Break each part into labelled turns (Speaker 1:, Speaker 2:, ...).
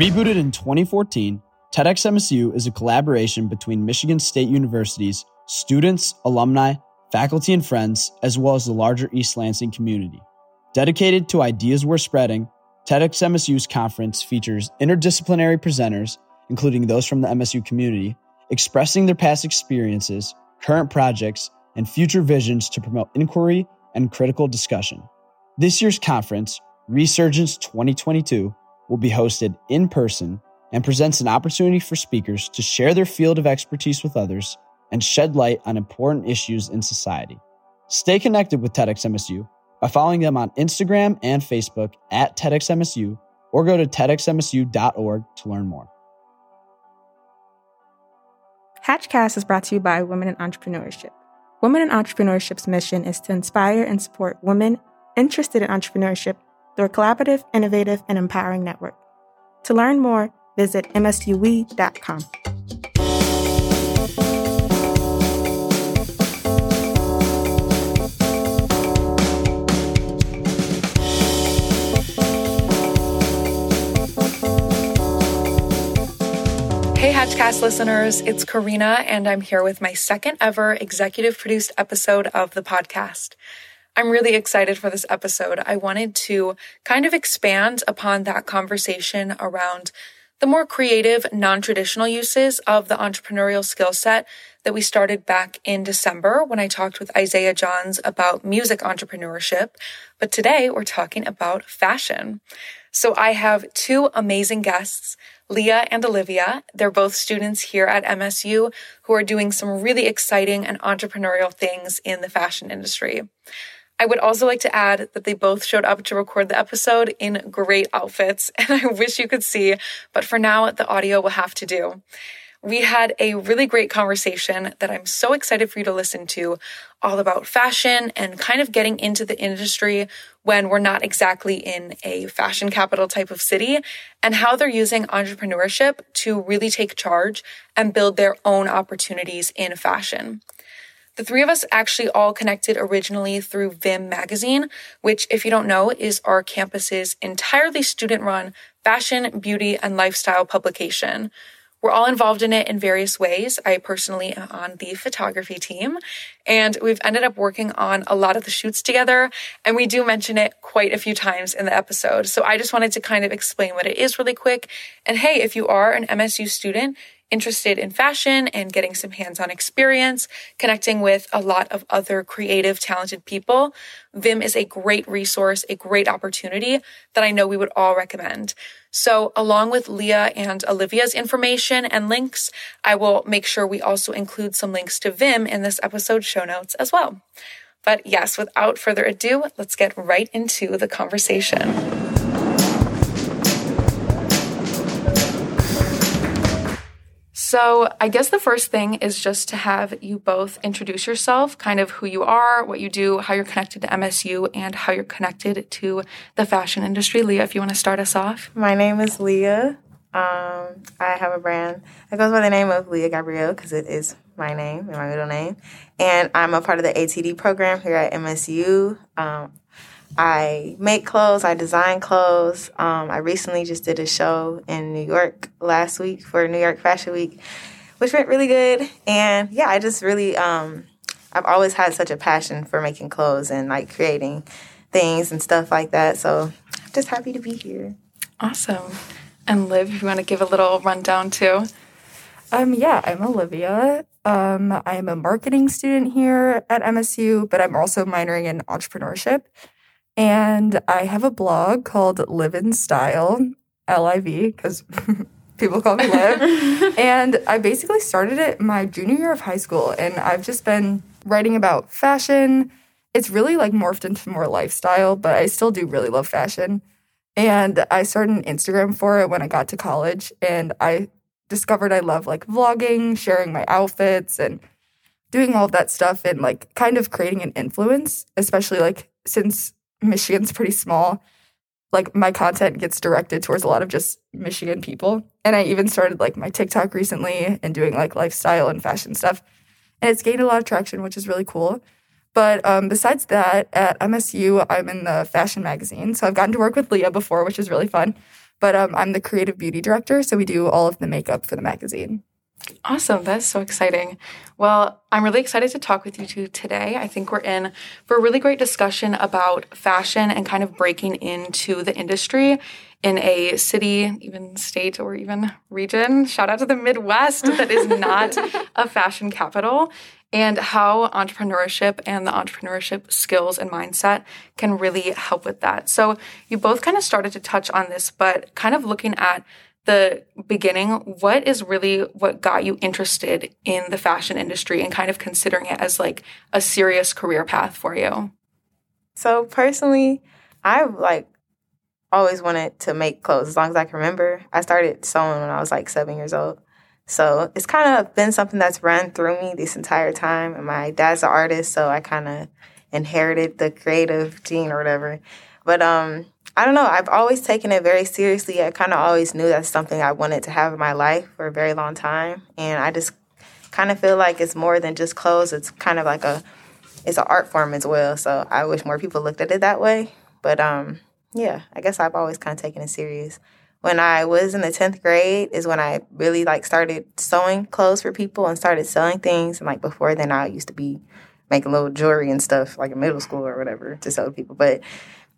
Speaker 1: Rebooted in 2014, TEDxMSU is a collaboration between Michigan State University's students, alumni, faculty, and friends, as well as the larger East Lansing community. Dedicated to ideas we're spreading, TEDxMSU's conference features interdisciplinary presenters, including those from the MSU community, expressing their past experiences, current projects, and future visions to promote inquiry and critical discussion. This year's conference, Resurgence 2022, will be hosted in person and presents an opportunity for speakers to share their field of expertise with others and shed light on important issues in society. Stay connected with TEDxMSU by following them on Instagram and Facebook at TEDxMSU or go to TEDxMSU.org to learn more.
Speaker 2: Hatchcast is brought to you by Women in Entrepreneurship. Women in Entrepreneurship's mission is to inspire and support women interested in entrepreneurship through a collaborative, innovative, and empowering network. To learn more, visit msue.com.
Speaker 3: Hey, Hatchcast listeners, it's Karina, and I'm here with my second ever executive produced episode of the podcast. I'm really excited for this episode. I wanted to kind of expand upon that conversation around the more creative, non traditional uses of the entrepreneurial skill set that we started back in December when I talked with Isaiah Johns about music entrepreneurship. But today we're talking about fashion. So I have two amazing guests. Leah and Olivia. They're both students here at MSU who are doing some really exciting and entrepreneurial things in the fashion industry. I would also like to add that they both showed up to record the episode in great outfits, and I wish you could see, but for now, the audio will have to do. We had a really great conversation that I'm so excited for you to listen to, all about fashion and kind of getting into the industry when we're not exactly in a fashion capital type of city, and how they're using entrepreneurship to really take charge and build their own opportunities in fashion. The three of us actually all connected originally through Vim Magazine, which, if you don't know, is our campus's entirely student run fashion, beauty, and lifestyle publication. We're all involved in it in various ways. I personally am on the photography team and we've ended up working on a lot of the shoots together and we do mention it quite a few times in the episode. So I just wanted to kind of explain what it is really quick. And hey, if you are an MSU student, interested in fashion and getting some hands-on experience, connecting with a lot of other creative, talented people, Vim is a great resource, a great opportunity that I know we would all recommend. So along with Leah and Olivia's information and links, I will make sure we also include some links to Vim in this episode show notes as well. But yes, without further ado, let's get right into the conversation. So, I guess the first thing is just to have you both introduce yourself, kind of who you are, what you do, how you're connected to MSU, and how you're connected to the fashion industry. Leah, if you want to start us off.
Speaker 4: My name is Leah. Um, I have a brand that goes by the name of Leah Gabrielle because it is my name and my middle name. And I'm a part of the ATD program here at MSU. Um, I make clothes, I design clothes. Um, I recently just did a show in New York last week for New York Fashion Week, which went really good. And yeah, I just really, um, I've always had such a passion for making clothes and like creating things and stuff like that. So I'm just happy to be here.
Speaker 3: Awesome. And Liv, if you want to give a little rundown too.
Speaker 5: Um, yeah, I'm Olivia. Um, I'm a marketing student here at MSU, but I'm also minoring in entrepreneurship. And I have a blog called Live in Style, L I V, because people call me Liv. and I basically started it my junior year of high school. And I've just been writing about fashion. It's really like morphed into more lifestyle, but I still do really love fashion. And I started an Instagram for it when I got to college. And I discovered I love like vlogging, sharing my outfits, and doing all of that stuff and like kind of creating an influence, especially like since Michigan's pretty small. Like my content gets directed towards a lot of just Michigan people. And I even started like my TikTok recently and doing like lifestyle and fashion stuff. And it's gained a lot of traction, which is really cool. But um, besides that, at MSU, I'm in the fashion magazine. So I've gotten to work with Leah before, which is really fun. But um, I'm the creative beauty director. So we do all of the makeup for the magazine.
Speaker 3: Awesome. That's so exciting. Well, I'm really excited to talk with you two today. I think we're in for a really great discussion about fashion and kind of breaking into the industry in a city, even state, or even region. Shout out to the Midwest that is not a fashion capital and how entrepreneurship and the entrepreneurship skills and mindset can really help with that. So, you both kind of started to touch on this, but kind of looking at the beginning, what is really what got you interested in the fashion industry and kind of considering it as like a serious career path for you?
Speaker 4: So, personally, I've like always wanted to make clothes as long as I can remember. I started sewing when I was like seven years old. So it's kind of been something that's run through me this entire time. And my dad's an artist, so I kind of inherited the creative gene or whatever. But um, I don't know. I've always taken it very seriously. I kind of always knew that's something I wanted to have in my life for a very long time. And I just kind of feel like it's more than just clothes. It's kind of like a, it's an art form as well. So I wish more people looked at it that way. But um, yeah, I guess I've always kind of taken it serious when I was in the 10th grade is when I really like started sewing clothes for people and started selling things. And like before then, I used to be making little jewelry and stuff like in middle school or whatever to sell to people. But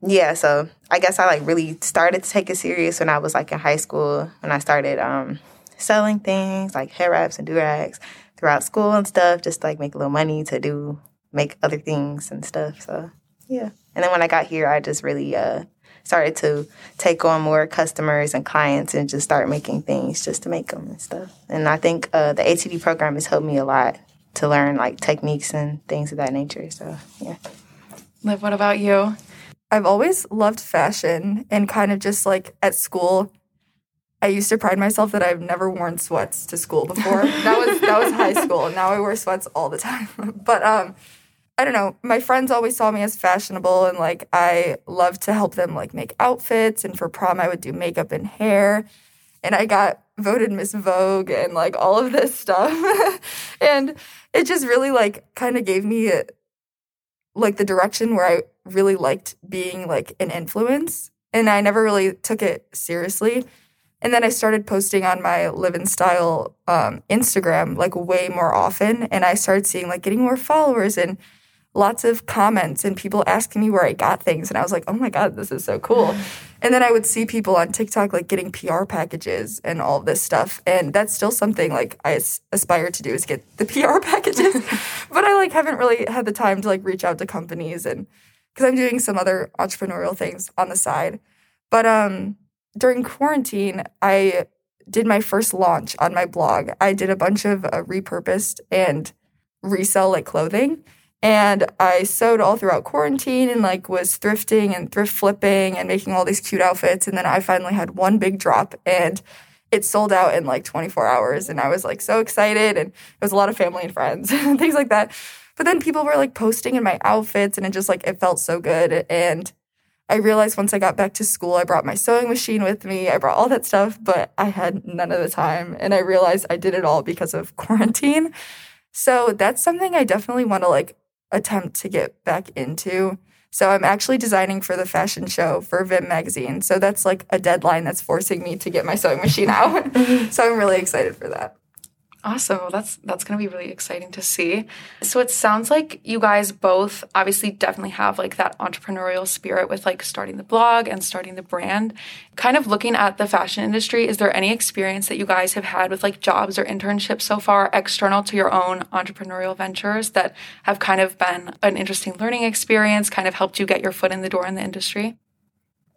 Speaker 4: yeah, so I guess I like really started to take it serious when I was like in high school when I started um, selling things like hair wraps and do rags throughout school and stuff, just to, like make a little money to do make other things and stuff. So yeah. And then when I got here, I just really uh, started to take on more customers and clients and just start making things just to make them and stuff. And I think uh, the ATD program has helped me a lot to learn like techniques and things of that nature. So yeah.
Speaker 3: Liv, what about you?
Speaker 5: I've always loved fashion and kind of just like at school. I used to pride myself that I've never worn sweats to school before. that was that was high school. Now I wear sweats all the time. but um I don't know. My friends always saw me as fashionable and like I loved to help them like make outfits and for prom I would do makeup and hair. And I got voted Miss Vogue and like all of this stuff. and it just really like kind of gave me like the direction where I really liked being like an influence and I never really took it seriously. And then I started posting on my Live in Style um, Instagram like way more often. And I started seeing like getting more followers and lots of comments and people asking me where I got things. And I was like, oh my God, this is so cool. And then I would see people on TikTok like getting PR packages and all this stuff. And that's still something like I aspire to do is get the PR packages. but I like haven't really had the time to like reach out to companies and because I'm doing some other entrepreneurial things on the side. But um during quarantine, I did my first launch on my blog. I did a bunch of uh, repurposed and resell like clothing. And I sewed all throughout quarantine and like was thrifting and thrift flipping and making all these cute outfits. And then I finally had one big drop and it sold out in like 24 hours. And I was like so excited. And it was a lot of family and friends and things like that. But then people were like posting in my outfits and it just like, it felt so good. And I realized once I got back to school, I brought my sewing machine with me. I brought all that stuff, but I had none of the time. And I realized I did it all because of quarantine. So that's something I definitely want to like attempt to get back into. So I'm actually designing for the fashion show for Vim magazine. So that's like a deadline that's forcing me to get my sewing machine out. so I'm really excited for that.
Speaker 3: Awesome. Well, that's that's going to be really exciting to see. So it sounds like you guys both obviously definitely have like that entrepreneurial spirit with like starting the blog and starting the brand. Kind of looking at the fashion industry, is there any experience that you guys have had with like jobs or internships so far external to your own entrepreneurial ventures that have kind of been an interesting learning experience, kind of helped you get your foot in the door in the industry?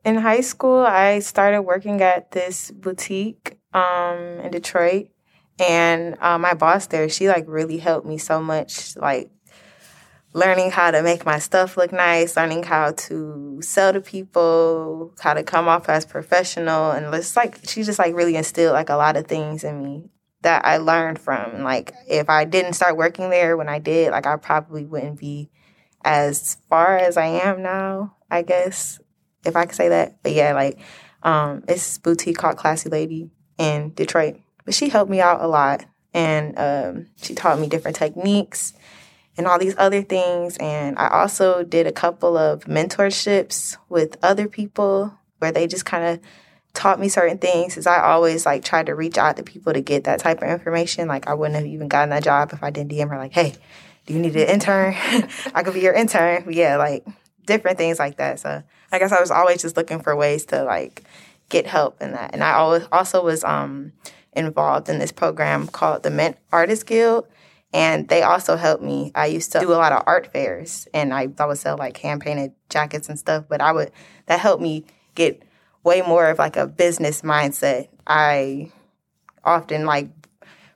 Speaker 4: In high school, I started working at this boutique um, in Detroit and uh, my boss there, she like really helped me so much, like learning how to make my stuff look nice, learning how to sell to people, how to come off as professional, and it's like she just like really instilled like a lot of things in me that I learned from. Like if I didn't start working there when I did, like I probably wouldn't be as far as I am now. I guess if I could say that. But yeah, like um, it's boutique called Classy Lady in Detroit. But she helped me out a lot. And um, she taught me different techniques. and all these other things. And I also did a couple of mentorships with other people where they just kind of taught me certain things because I always like tried to reach out to people to get that type of information. Like I wouldn't have even gotten that job if I didn't DM her like, hey, do you need an intern? I could be your intern. But yeah, like different things like that. So I guess I was always just looking for ways to like get help in that. And I always also was um involved in this program called the Mint Artist Guild. And they also helped me. I used to do a lot of art fairs and I, I would sell like hand painted jackets and stuff, but I would, that helped me get way more of like a business mindset. I often like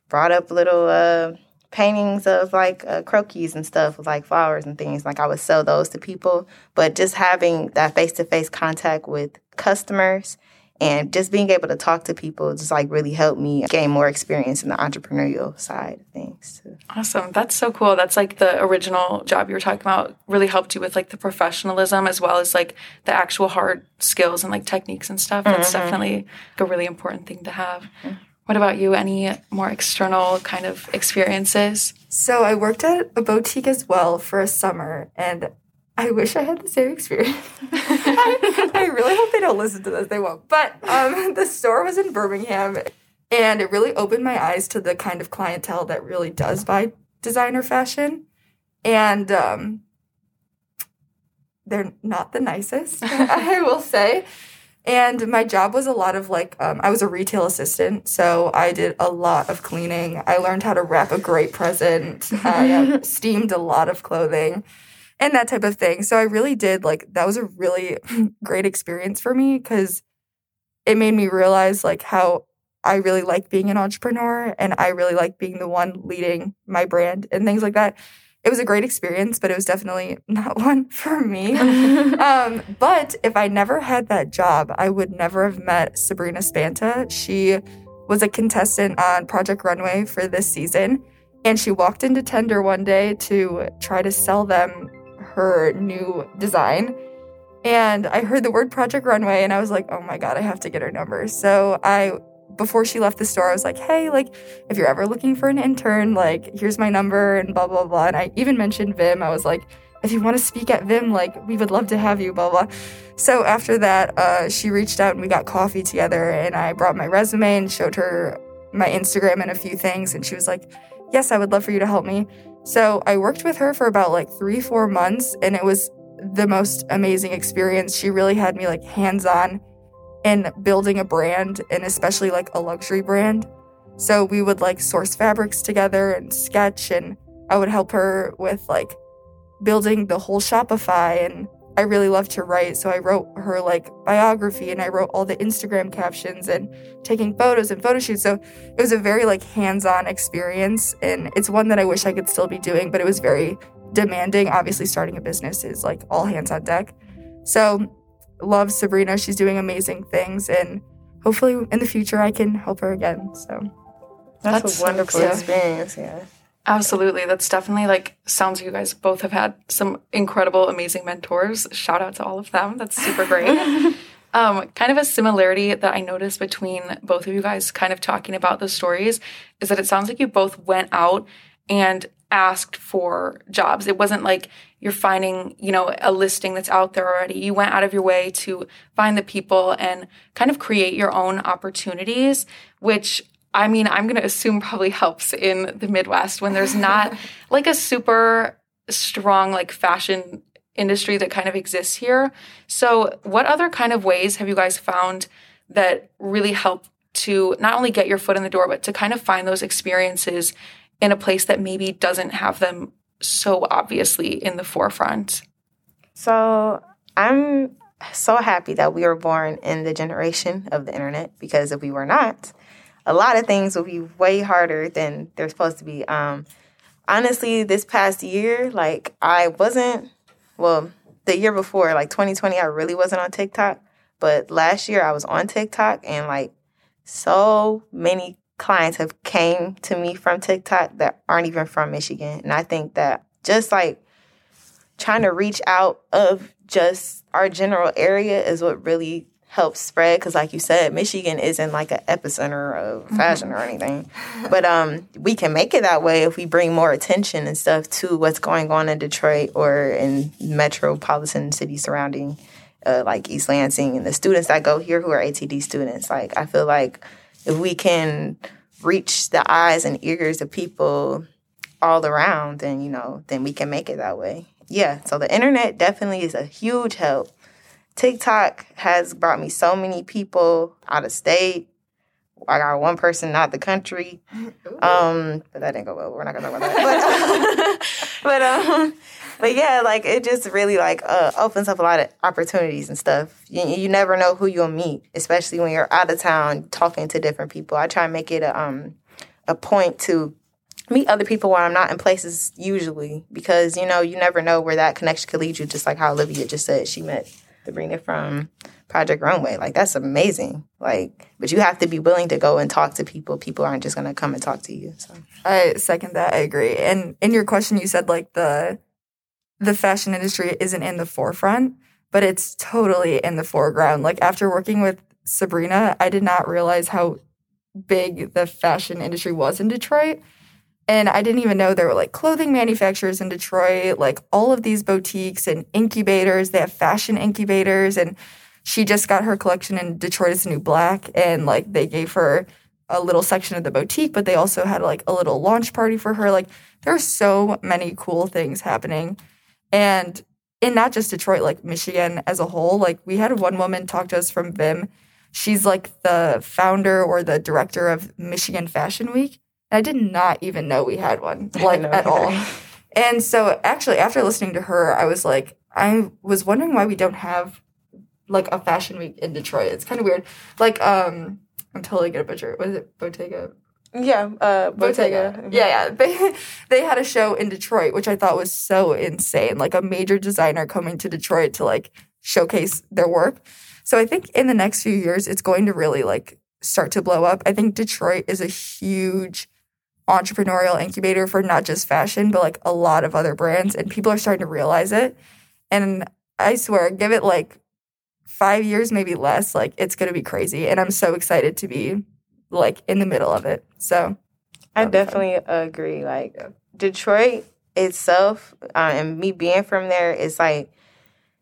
Speaker 4: brought up little uh, paintings of like uh, croquis and stuff with like flowers and things. Like I would sell those to people, but just having that face to face contact with customers and just being able to talk to people just like really helped me gain more experience in the entrepreneurial side of things. Too.
Speaker 3: Awesome. That's so cool. That's like the original job you were talking about really helped you with like the professionalism as well as like the actual hard skills and like techniques and stuff. That's mm-hmm. definitely a really important thing to have. Mm-hmm. What about you? Any more external kind of experiences?
Speaker 5: So I worked at a boutique as well for a summer and I wish I had the same experience. I, I, really hope they don't listen to this. They won't. But um, the store was in Birmingham, and it really opened my eyes to the kind of clientele that really does buy designer fashion. And um, they're not the nicest, I will say. And my job was a lot of like, um, I was a retail assistant. So I did a lot of cleaning. I learned how to wrap a great present. I um, steamed a lot of clothing and that type of thing. So I really did like that was a really great experience for me because it made me realize like how I really like being an entrepreneur and I really like being the one leading my brand and things like that. It was a great experience, but it was definitely not one for me. um, but if I never had that job, I would never have met Sabrina Spanta. She was a contestant on Project Runway for this season. And she walked into Tender one day to try to sell them her new design. And I heard the word Project Runway and I was like, oh my God, I have to get her number. So I, before she left the store, I was like, hey, like, if you're ever looking for an intern, like, here's my number and blah, blah, blah. And I even mentioned Vim. I was like, if you want to speak at Vim, like, we would love to have you, blah, blah. So after that, uh, she reached out and we got coffee together and I brought my resume and showed her my Instagram and a few things. And she was like, yes, I would love for you to help me. So I worked with her for about like three, four months, and it was the most amazing experience. She really had me like hands on in building a brand and especially like a luxury brand. So we would like source fabrics together and sketch, and I would help her with like building the whole Shopify and I really love to write, so I wrote her like biography and I wrote all the Instagram captions and taking photos and photo shoots. So it was a very like hands-on experience and it's one that I wish I could still be doing, but it was very demanding. Obviously starting a business is like all hands on deck. So love Sabrina, she's doing amazing things and hopefully in the future I can help her again. So
Speaker 4: that's, that's a wonderful experience, yeah.
Speaker 3: Absolutely. That's definitely like sounds like you guys both have had some incredible, amazing mentors. Shout out to all of them. That's super great. um, kind of a similarity that I noticed between both of you guys kind of talking about the stories is that it sounds like you both went out and asked for jobs. It wasn't like you're finding, you know, a listing that's out there already. You went out of your way to find the people and kind of create your own opportunities, which I mean, I'm going to assume probably helps in the Midwest when there's not like a super strong like fashion industry that kind of exists here. So, what other kind of ways have you guys found that really help to not only get your foot in the door, but to kind of find those experiences in a place that maybe doesn't have them so obviously in the forefront?
Speaker 4: So, I'm so happy that we were born in the generation of the internet because if we were not, a lot of things will be way harder than they're supposed to be. Um, honestly, this past year, like I wasn't, well, the year before, like 2020, I really wasn't on TikTok. But last year I was on TikTok and like so many clients have came to me from TikTok that aren't even from Michigan. And I think that just like trying to reach out of just our general area is what really help spread because like you said michigan isn't like an epicenter of fashion or anything. But um we can make it that way if we bring more attention and stuff to what's going on in detroit or in metropolitan cities surrounding uh, like east lansing and the students that go here who are atd students. Like i feel like if we can reach the eyes and ears of people all around then you know then we can make it that way. Yeah so the internet definitely is a huge help TikTok has brought me so many people out of state. I got one person out the country. Um, but that didn't go well. We're not gonna talk about that. But, but um, but yeah, like it just really like uh, opens up a lot of opportunities and stuff. You, you never know who you'll meet, especially when you're out of town talking to different people. I try and make it a um a point to meet other people while I'm not in places usually because you know you never know where that connection could lead you. Just like how Olivia just said, she met Sabrina from Project Runway. Like that's amazing. Like, but you have to be willing to go and talk to people. People aren't just gonna come and talk to you. So
Speaker 5: I second that. I agree. And in your question, you said like the the fashion industry isn't in the forefront, but it's totally in the foreground. Like after working with Sabrina, I did not realize how big the fashion industry was in Detroit. And I didn't even know there were like clothing manufacturers in Detroit, like all of these boutiques and incubators. They have fashion incubators. And she just got her collection in Detroit is the New Black. And like they gave her a little section of the boutique, but they also had like a little launch party for her. Like there are so many cool things happening. And in not just Detroit, like Michigan as a whole, like we had one woman talk to us from Vim. She's like the founder or the director of Michigan Fashion Week. I did not even know we had one, like at all. And so actually after listening to her, I was like, I was wondering why we don't have like a fashion week in Detroit. It's kind of weird. Like, um, I'm totally gonna butcher it. Was it Bottega?
Speaker 4: yeah, uh, Bottega.
Speaker 5: Bottega. Yeah, yeah. They they had a show in Detroit, which I thought was so insane. Like a major designer coming to Detroit to like showcase their work. So I think in the next few years, it's going to really like start to blow up. I think Detroit is a huge entrepreneurial incubator for not just fashion, but like a lot of other brands. And people are starting to realize it. And I swear, give it like five years, maybe less, like it's going to be crazy. And I'm so excited to be like in the middle of it. So
Speaker 4: I definitely agree. Like Detroit itself, uh, and me being from there, it's like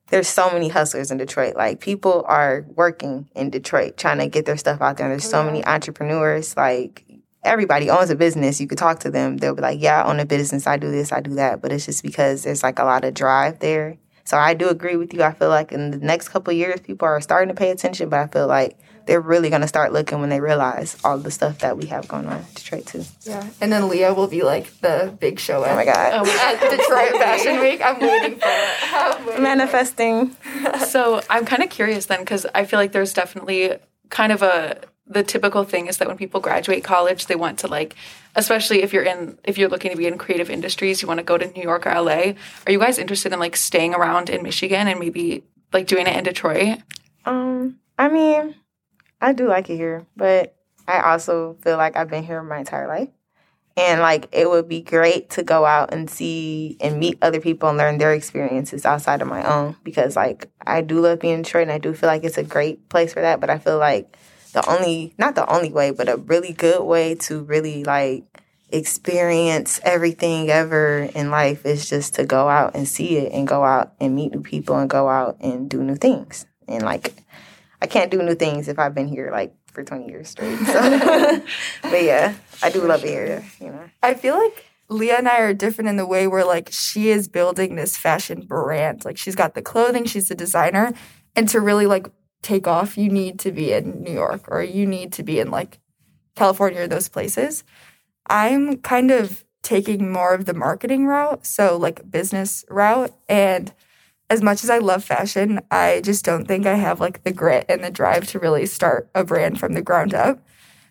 Speaker 4: there's so many hustlers in Detroit. Like people are working in Detroit trying to get their stuff out there. And there's so many entrepreneurs. Like everybody owns a business. You could talk to them. They'll be like, "Yeah, I own a business. I do this. I do that." But it's just because there's like a lot of drive there. So I do agree with you. I feel like in the next couple years, people are starting to pay attention. But I feel like they're really going to start looking when they realize all the stuff that we have going on in Detroit too.
Speaker 5: Yeah, and then Leah will be like the big show. Oh at,
Speaker 4: oh my god!
Speaker 5: Um, at Detroit Fashion Week. I'm waiting for it.
Speaker 4: Waiting Manifesting.
Speaker 3: For it. so I'm kind of curious then, because I feel like there's definitely kind of a the typical thing is that when people graduate college, they want to like, especially if you're in, if you're looking to be in creative industries, you want to go to New York or LA. Are you guys interested in like staying around in Michigan and maybe like doing it in Detroit?
Speaker 4: Um, I mean, I do like it here, but I also feel like I've been here my entire life. And like it would be great to go out and see and meet other people and learn their experiences outside of my own because like I do love being in Detroit and I do feel like it's a great place for that. But I feel like the only not the only way, but a really good way to really like experience everything ever in life is just to go out and see it and go out and meet new people and go out and do new things. And like I can't do new things if I've been here like for 20 years straight. So but yeah, I do love it here, you know.
Speaker 5: I feel like Leah and I are different in the way where like she is building this fashion brand. Like she's got the clothing, she's a designer, and to really like take off, you need to be in New York or you need to be in like California or those places. I'm kind of taking more of the marketing route, so like business route. And as much as I love fashion, I just don't think I have like the grit and the drive to really start a brand from the ground up.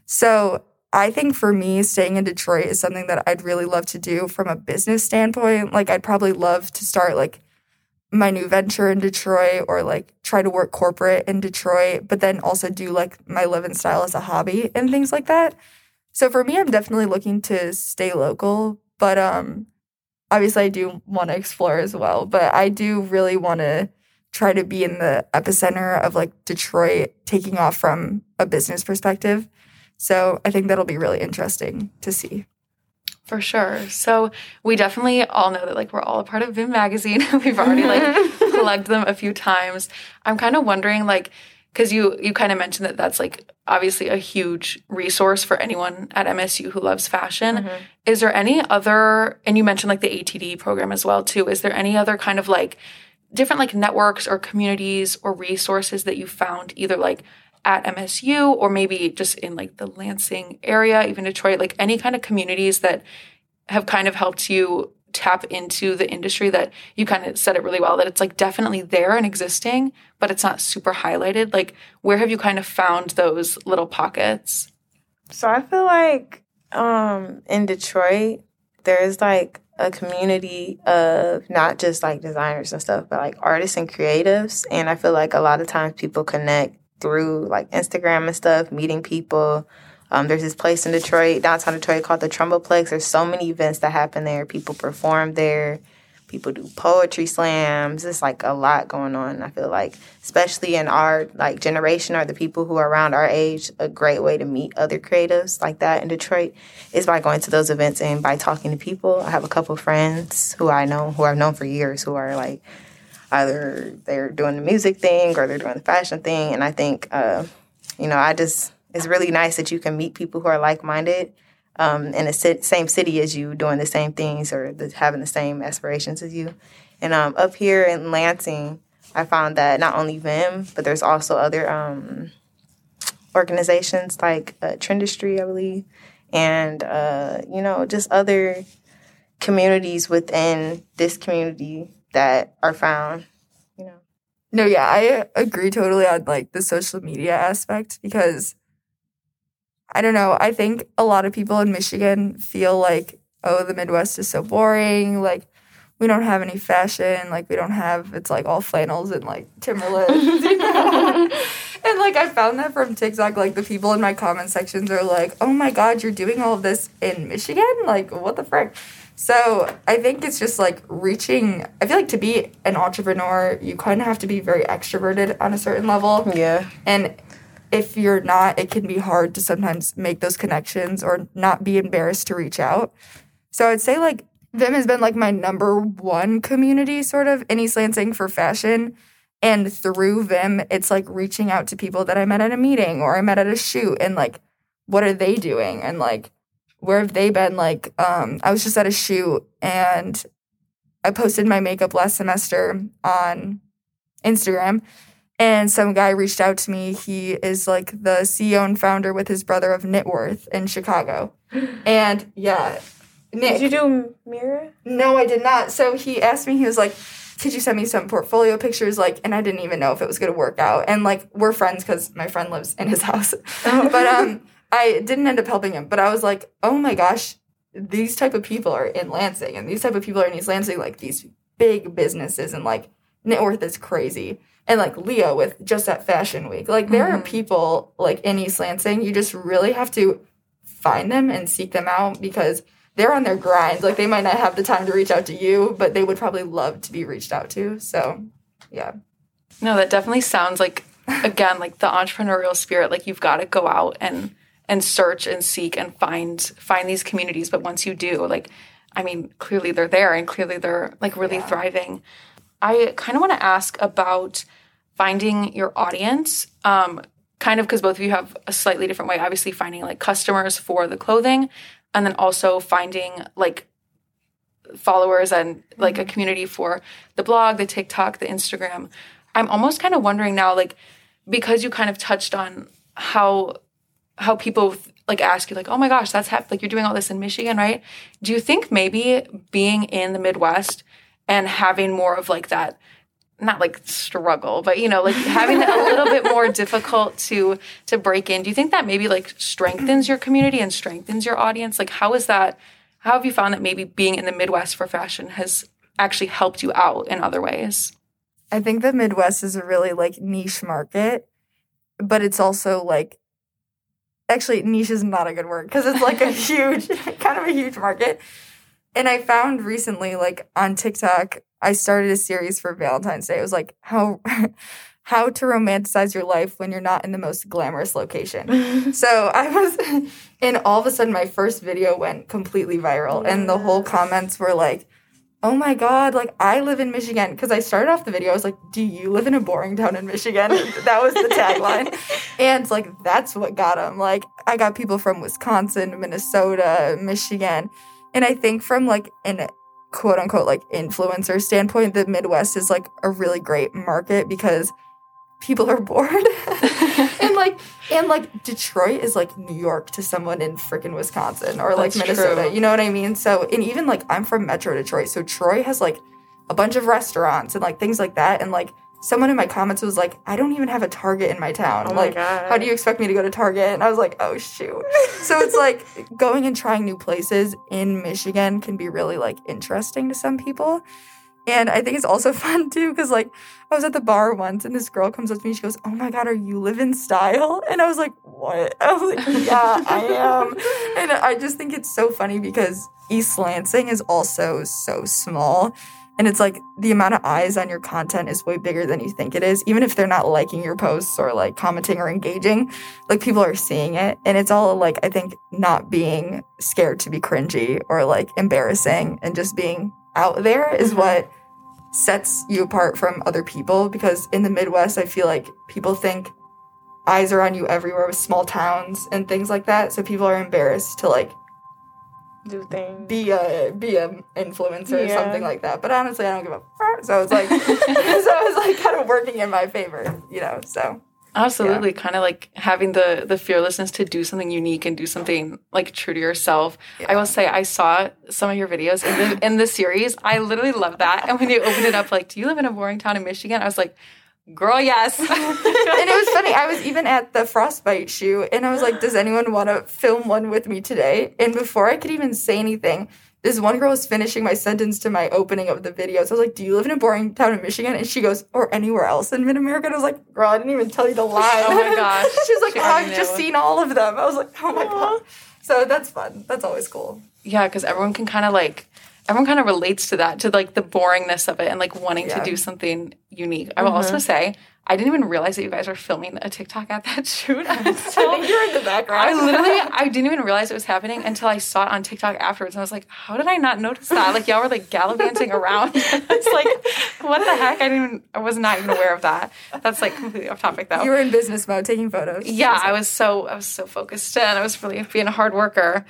Speaker 5: So I think for me, staying in Detroit is something that I'd really love to do from a business standpoint. Like, I'd probably love to start like my new venture in Detroit or like try to work corporate in Detroit, but then also do like my live style as a hobby and things like that. So for me, I'm definitely looking to stay local, but um obviously I do want to explore as well, but I do really want to try to be in the epicenter of like Detroit taking off from a business perspective. So I think that'll be really interesting to see.
Speaker 3: For sure. So we definitely all know that like we're all a part of Vim magazine. We've already like plugged them a few times. I'm kind of wondering like because you you kind of mentioned that that's like obviously a huge resource for anyone at MSU who loves fashion. Mm-hmm. Is there any other and you mentioned like the ATD program as well too. Is there any other kind of like different like networks or communities or resources that you found either like at MSU or maybe just in like the Lansing area, even Detroit, like any kind of communities that have kind of helped you tap into the industry that you kind of said it really well that it's like definitely there and existing, but it's not super highlighted. Like, where have you kind of found those little pockets?
Speaker 4: So I feel like um, in Detroit, there's like a community of not just like designers and stuff, but like artists and creatives. And I feel like a lot of times people connect through like Instagram and stuff, meeting people. Um, there's this place in Detroit, downtown Detroit, called the Trumbullplex. There's so many events that happen there. People perform there. People do poetry slams. It's like a lot going on. I feel like, especially in our like generation or the people who are around our age, a great way to meet other creatives like that in Detroit is by going to those events and by talking to people. I have a couple friends who I know who I've known for years who are like either they're doing the music thing or they're doing the fashion thing. And I think, uh, you know, I just, it's really nice that you can meet people who are like minded um, in the same city as you, doing the same things or the, having the same aspirations as you. And um, up here in Lansing, I found that not only Vim, but there's also other um, organizations like uh, Trendistry, I believe, and uh, you know just other communities within this community that are found, you know.
Speaker 5: No, yeah, I agree totally on like the social media aspect because I don't know, I think a lot of people in Michigan feel like, oh, the Midwest is so boring, like we don't have any fashion, like we don't have it's like all flannels and like Timberlands, you know. and like I found that from TikTok, like the people in my comment sections are like, "Oh my god, you're doing all of this in Michigan? Like what the frick?" So I think it's just like reaching. I feel like to be an entrepreneur, you kind of have to be very extroverted on a certain level.
Speaker 4: Yeah.
Speaker 5: And if you're not, it can be hard to sometimes make those connections or not be embarrassed to reach out. So I'd say like Vim has been like my number one community sort of in East Lansing for fashion. And through Vim, it's like reaching out to people that I met at a meeting or I met at a shoot and like, what are they doing? And like, where have they been? Like, um, I was just at a shoot and I posted my makeup last semester on Instagram. And some guy reached out to me. He is like the CEO and founder with his brother of Knitworth in Chicago. And yeah,
Speaker 4: Nick. Did you do mirror?
Speaker 5: No, I did not. So he asked me, he was like, could you send me some portfolio pictures? Like, and I didn't even know if it was going to work out. And like, we're friends because my friend lives in his house. but um, I didn't end up helping him, but I was like, oh my gosh, these type of people are in Lansing and these type of people are in East Lansing, like these big businesses and like Knitworth is crazy. And like Leah with just at Fashion Week. Like there mm-hmm. are people like in East Lansing. You just really have to find them and seek them out because they're on their grind. Like they might not have the time to reach out to you, but they would probably love to be reached out to. So yeah.
Speaker 3: No, that definitely sounds like again like the entrepreneurial spirit. Like you've got to go out and and search and seek and find find these communities but once you do like i mean clearly they're there and clearly they're like really yeah. thriving i kind of want to ask about finding your audience um, kind of because both of you have a slightly different way obviously finding like customers for the clothing and then also finding like followers and like mm-hmm. a community for the blog the tiktok the instagram i'm almost kind of wondering now like because you kind of touched on how how people like ask you like oh my gosh that's hap- like you're doing all this in michigan right? Do you think maybe being in the midwest and having more of like that not like struggle but you know like having a little bit more difficult to to break in do you think that maybe like strengthens your community and strengthens your audience? Like how is that how have you found that maybe being in the midwest for fashion has actually helped you out in other ways?
Speaker 5: I think the midwest is a really like niche market but it's also like actually niche is not a good word because it's like a huge kind of a huge market and i found recently like on tiktok I started a series for Valentine's Day. It was like how how to romanticize your life when you're not in the most glamorous location. so I was and all of a sudden my first video went completely viral and the whole comments were like oh my god like i live in michigan because i started off the video i was like do you live in a boring town in michigan? That was the tagline. And like that's what got them like i got people from wisconsin minnesota michigan. And i think from like an quote unquote like influencer standpoint the midwest is like a really great market because people are bored. and like and like Detroit is like New York to someone in freaking Wisconsin or like That's Minnesota. True. You know what I mean? So and even like I'm from Metro Detroit. So Troy has like a bunch of restaurants and like things like that. And like someone in my comments was like, I don't even have a Target in my town. Oh like, how do you expect me to go to Target? And I was like, oh shoot. so it's like going and trying new places in Michigan can be really like interesting to some people. And I think it's also fun too, because like I was at the bar once and this girl comes up to me, she goes, Oh my God, are you live in style? And I was like, What? I was like, Yeah, I am. And I just think it's so funny because East Lansing is also so small. And it's like the amount of eyes on your content is way bigger than you think it is. Even if they're not liking your posts or like commenting or engaging, like people are seeing it. And it's all like, I think, not being scared to be cringy or like embarrassing and just being out there is mm-hmm. what sets you apart from other people because in the Midwest, I feel like people think eyes are on you everywhere with small towns and things like that. So people are embarrassed to like
Speaker 4: do things,
Speaker 5: be a be a influencer yeah. or something like that. But honestly, I don't give a fuck. So it's like so it's like kind of working in my favor, you know. So
Speaker 3: Absolutely, yeah. kind of like having the the fearlessness to do something unique and do something like true to yourself. Yeah. I will say I saw some of your videos in the in the series. I literally love that. And when you opened it up, like, do you live in a boring town in Michigan? I was like, girl, yes. and
Speaker 5: it was funny. I was even at the frostbite shoot, and I was like, does anyone want to film one with me today? And before I could even say anything, this one girl was finishing my sentence to my opening of the video. So I was like, Do you live in a boring town in Michigan? And she goes, Or anywhere else in Mid America? And I was like, Girl, I didn't even tell you the line.
Speaker 3: Oh my gosh.
Speaker 5: she was like, she oh, I've just seen all of them. I was like, Oh my Aww. God. So that's fun. That's always cool.
Speaker 3: Yeah, because everyone can kind of like, everyone kind of relates to that, to like the boringness of it and like wanting yeah. to do something unique. I will mm-hmm. also say, I didn't even realize that you guys were filming a TikTok at that shoot.
Speaker 5: Think you're in the background.
Speaker 3: I literally, I didn't even realize it was happening until I saw it on TikTok afterwards. And I was like, how did I not notice that? Like y'all were like gallivanting around. it's like, what the heck? I didn't even, I was not even aware of that. That's like completely off topic though.
Speaker 5: You were in business mode taking photos.
Speaker 3: Yeah, I was so, I was so focused and I was really being a hard worker.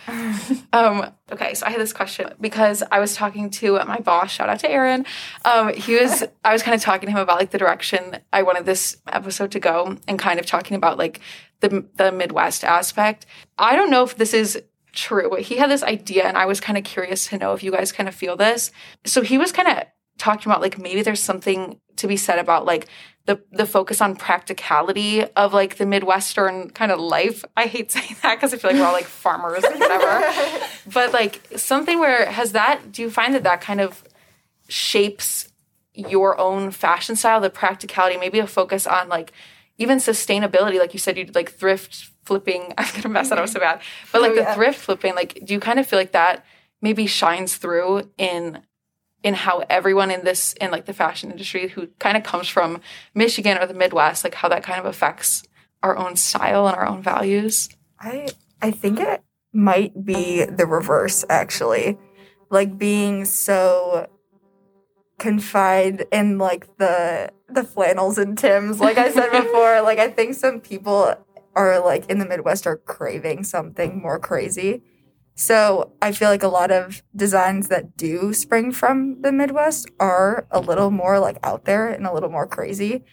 Speaker 3: Um, okay, so I had this question because I was talking to my boss, shout out to Aaron. Um, he was, I was kind of talking to him about like the direction I wanted this episode to go and kind of talking about like the the Midwest aspect. I don't know if this is true, but he had this idea and I was kind of curious to know if you guys kind of feel this. So he was kind of talking about like maybe there's something to be said about like the the focus on practicality of like the midwestern kind of life. I hate saying that because I feel like we're all like farmers or whatever. but like something where has that do you find that that kind of shapes your own fashion style, the practicality, maybe a focus on like even sustainability. Like you said, you did like thrift flipping. I'm gonna mess that up so mm-hmm. bad. But like oh, yeah. the thrift flipping, like do you kind of feel like that maybe shines through in in how everyone in this in like the fashion industry who kind of comes from Michigan or the Midwest, like how that kind of affects our own style and our own values?
Speaker 5: I I think it might be the reverse actually. Like being so confide in like the the flannels and Tims. Like I said before, like I think some people are like in the Midwest are craving something more crazy. So I feel like a lot of designs that do spring from the Midwest are a little more like out there and a little more crazy.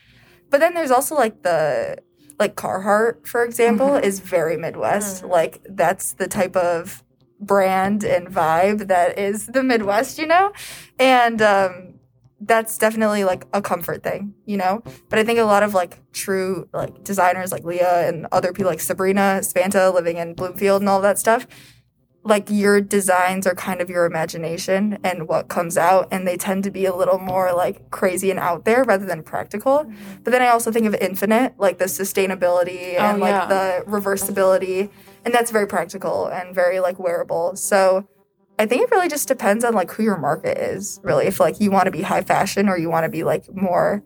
Speaker 5: But then there's also like the like Carhartt, for example, mm-hmm. is very Midwest. Mm-hmm. Like that's the type of brand and vibe that is the Midwest, you know? And um that's definitely like a comfort thing, you know? But I think a lot of like true like designers like Leah and other people like Sabrina Spanta living in Bloomfield and all that stuff, like your designs are kind of your imagination and what comes out and they tend to be a little more like crazy and out there rather than practical. Mm-hmm. But then I also think of Infinite, like the sustainability and oh, yeah. like the reversibility and that's very practical and very like wearable. So I think it really just depends on like who your market is, really. If like you want to be high fashion or you want to be like more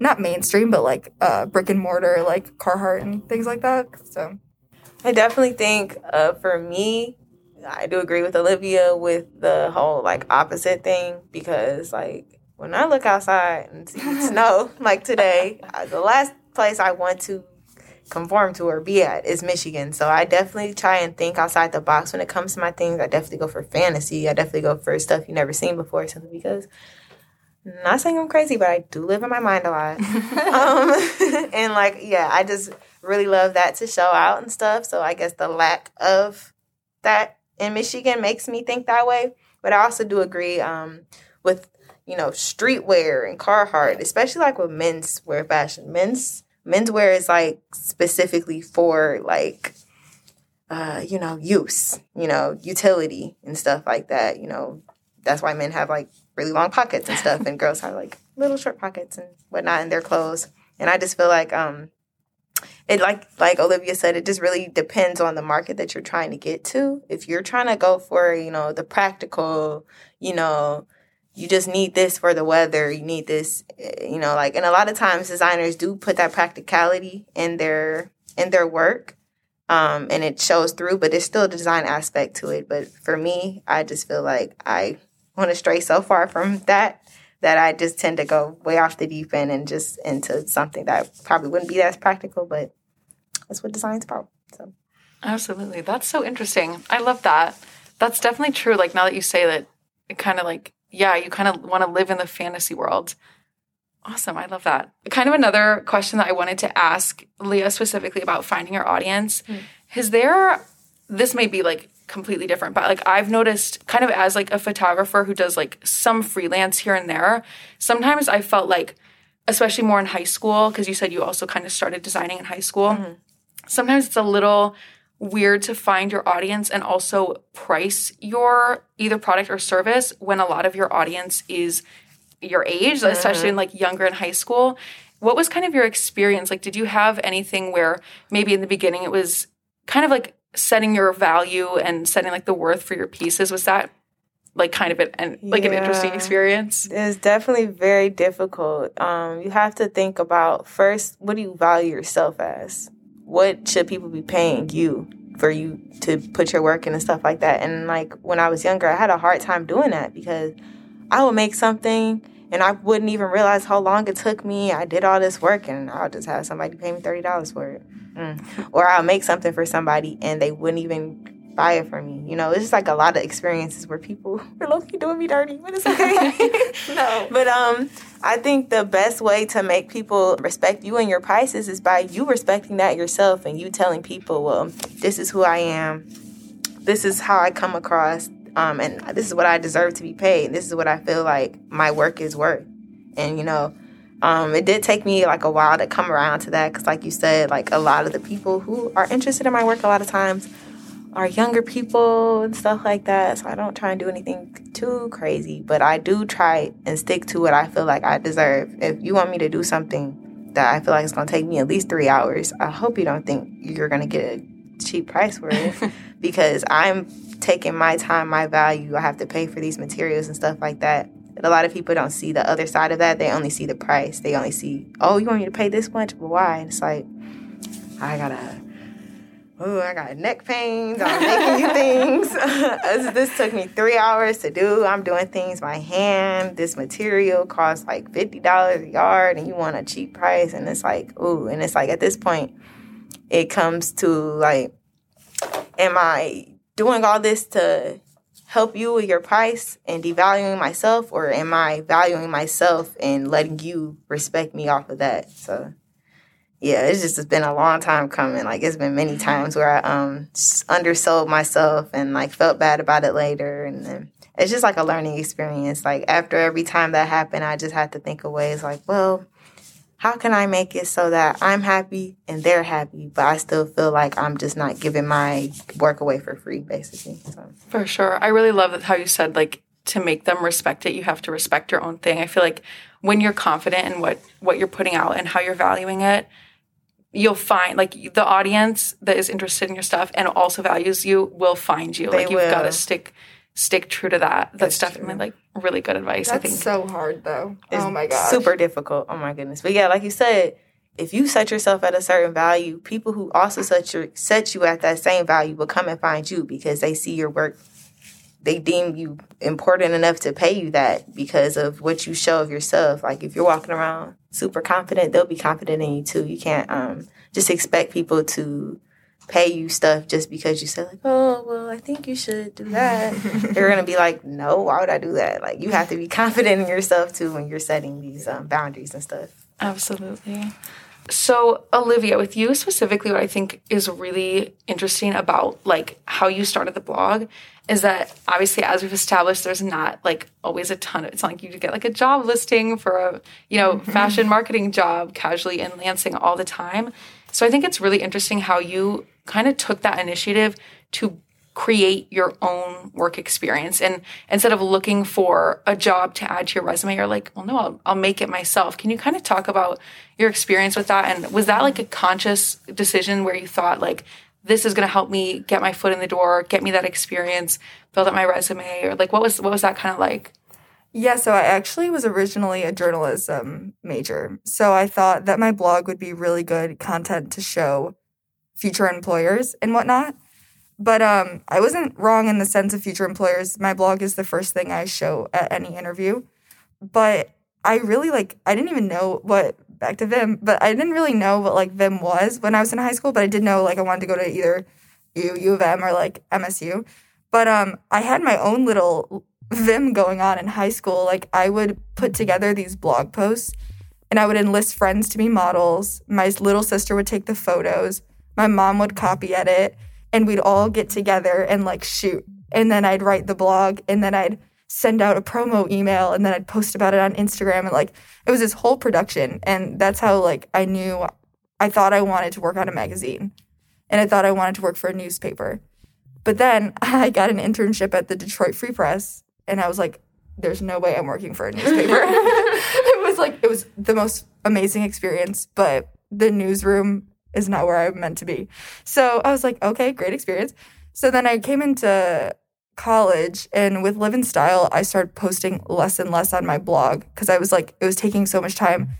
Speaker 5: not mainstream, but like uh brick and mortar, like Carhartt and things like that. So
Speaker 4: I definitely think uh, for me, I do agree with Olivia with the whole like opposite thing because like when I look outside and see snow like today, uh, the last place I want to conform to or be at is Michigan. So I definitely try and think outside the box when it comes to my things. I definitely go for fantasy. I definitely go for stuff you never seen before simply because not saying I'm crazy, but I do live in my mind a lot. um, and like, yeah, I just really love that to show out and stuff. So I guess the lack of that in Michigan makes me think that way. But I also do agree um, with you know streetwear and Carhartt, especially like with men's wear fashion. Men's menswear is like specifically for like uh, you know use, you know utility and stuff like that. You know that's why men have like really long pockets and stuff, and girls have like little short pockets and whatnot in their clothes. And I just feel like um, it like like Olivia said, it just really depends on the market that you're trying to get to. If you're trying to go for, you know, the practical, you know, you just need this for the weather, you need this, eh, you know, like and a lot of times designers do put that practicality in their in their work. Um, and it shows through, but there's still a design aspect to it. But for me, I just feel like I want to stray so far from that that I just tend to go way off the deep end and just into something that probably wouldn't be as practical, but that's what design's about. So
Speaker 3: Absolutely. That's so interesting. I love that. That's definitely true. Like now that you say that, it kind of like, yeah, you kind of want to live in the fantasy world. Awesome. I love that. Kind of another question that I wanted to ask Leah specifically about finding your audience. Mm. Is there, this may be like completely different, but like I've noticed kind of as like a photographer who does like some freelance here and there, sometimes I felt like, especially more in high school, because you said you also kind of started designing in high school. Mm-hmm. Sometimes it's a little weird to find your audience and also price your either product or service when a lot of your audience is your age, mm-hmm. especially in like younger in high school. What was kind of your experience? Like, did you have anything where maybe in the beginning it was kind of like setting your value and setting like the worth for your pieces? Was that like kind of an, like yeah. an interesting experience?
Speaker 4: It's definitely very difficult. Um, you have to think about first, what do you value yourself as? What should people be paying you for you to put your work in and stuff like that? And like when I was younger, I had a hard time doing that because I would make something and I wouldn't even realize how long it took me. I did all this work and I'll just have somebody pay me thirty dollars for it. Mm. Or I'll make something for somebody and they wouldn't even buy it for me. You know, it's just like a lot of experiences where people are low doing me dirty, but it's okay. no. But um I think the best way to make people respect you and your prices is by you respecting that yourself and you telling people, well, this is who I am. This is how I come across um, and this is what I deserve to be paid. This is what I feel like my work is worth. And you know, um, it did take me like a while to come around to that because, like you said, like a lot of the people who are interested in my work a lot of times are younger people and stuff like that. So I don't try and do anything too crazy, but I do try and stick to what I feel like I deserve. If you want me to do something that I feel like it's going to take me at least three hours, I hope you don't think you're going to get a cheap price for it because I'm taking my time, my value. I have to pay for these materials and stuff like that. But a lot of people don't see the other side of that. They only see the price. They only see, oh, you want me to pay this much? But why? And it's like, I gotta, oh, I got neck pains. I'm making you things. this took me three hours to do. I'm doing things by hand. This material costs like $50 a yard and you want a cheap price. And it's like, ooh. And it's like at this point, it comes to like, am I doing all this to help you with your price and devaluing myself or am I valuing myself and letting you respect me off of that? So yeah, it's just it's been a long time coming. Like it's been many times where I um undersold myself and like felt bad about it later and then it's just like a learning experience. Like after every time that happened, I just had to think of ways like, well, how can I make it so that I'm happy and they're happy, but I still feel like I'm just not giving my work away for free, basically. So.
Speaker 3: For sure. I really love how you said, like, to make them respect it, you have to respect your own thing. I feel like when you're confident in what, what you're putting out and how you're valuing it, you'll find like the audience that is interested in your stuff and also values you will find you.
Speaker 4: They
Speaker 3: like you've got to stick stick true to that. That's,
Speaker 4: That's
Speaker 3: definitely
Speaker 4: true.
Speaker 3: like really good advice. I
Speaker 5: That's
Speaker 3: think.
Speaker 5: so hard though.
Speaker 4: It's
Speaker 5: oh my god.
Speaker 4: super difficult. Oh my goodness. But yeah, like you said, if you set yourself at a certain value, people who also set your set you at that same value will come and find you because they see your work. They deem you important enough to pay you that because of what you show of yourself. Like if you're walking around super confident, they'll be confident in you too. You can't um, just expect people to pay you stuff just because you said like, oh well, I think you should do that. They're gonna be like, no, why would I do that? Like you have to be confident in yourself too when you're setting these um, boundaries and stuff.
Speaker 3: Absolutely. So, Olivia, with you specifically, what I think is really interesting about like how you started the blog is that obviously, as we've established, there's not like always a ton of. It's not like you get like a job listing for a you know mm-hmm. fashion marketing job casually in Lansing all the time. So I think it's really interesting how you kind of took that initiative to create your own work experience. And instead of looking for a job to add to your resume you're like well no I'll, I'll make it myself. Can you kind of talk about your experience with that? And was that like a conscious decision where you thought like this is going to help me get my foot in the door get me that experience build up my resume? Or like what was what was that kind of like?
Speaker 5: Yeah, so I actually was originally a journalism major. So I thought that my blog would be really good content to show future employers and whatnot. But um, I wasn't wrong in the sense of future employers. My blog is the first thing I show at any interview. But I really like, I didn't even know what, back to Vim, but I didn't really know what like Vim was when I was in high school. But I did know like I wanted to go to either U, U of M or like MSU. But um, I had my own little Vim going on in high school. Like I would put together these blog posts and I would enlist friends to be models. My little sister would take the photos. My mom would copy edit and we'd all get together and like shoot. And then I'd write the blog and then I'd send out a promo email and then I'd post about it on Instagram and like it was this whole production and that's how like I knew I thought I wanted to work on a magazine and I thought I wanted to work for a newspaper. But then I got an internship at the Detroit Free Press and I was like, there's no way I'm working for a newspaper. it was like, it was the most amazing experience, but the newsroom is not where I'm meant to be. So I was like, okay, great experience. So then I came into college and with Live in Style, I started posting less and less on my blog because I was like, it was taking so much time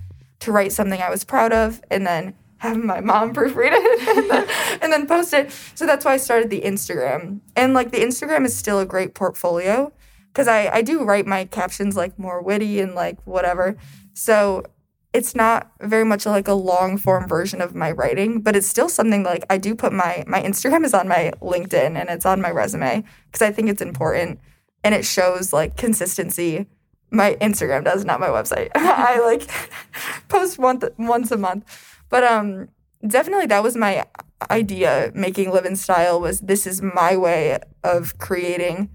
Speaker 5: to write something I was proud of and then have my mom proofread it and, then, and then post it. So that's why I started the Instagram. And like the Instagram is still a great portfolio because I, I do write my captions like more witty and like whatever. So it's not very much like a long form version of my writing, but it's still something like I do put my my Instagram is on my LinkedIn and it's on my resume because I think it's important and it shows like consistency. My Instagram does, not my website. I like post once once a month. But um definitely that was my idea making live in style was this is my way of creating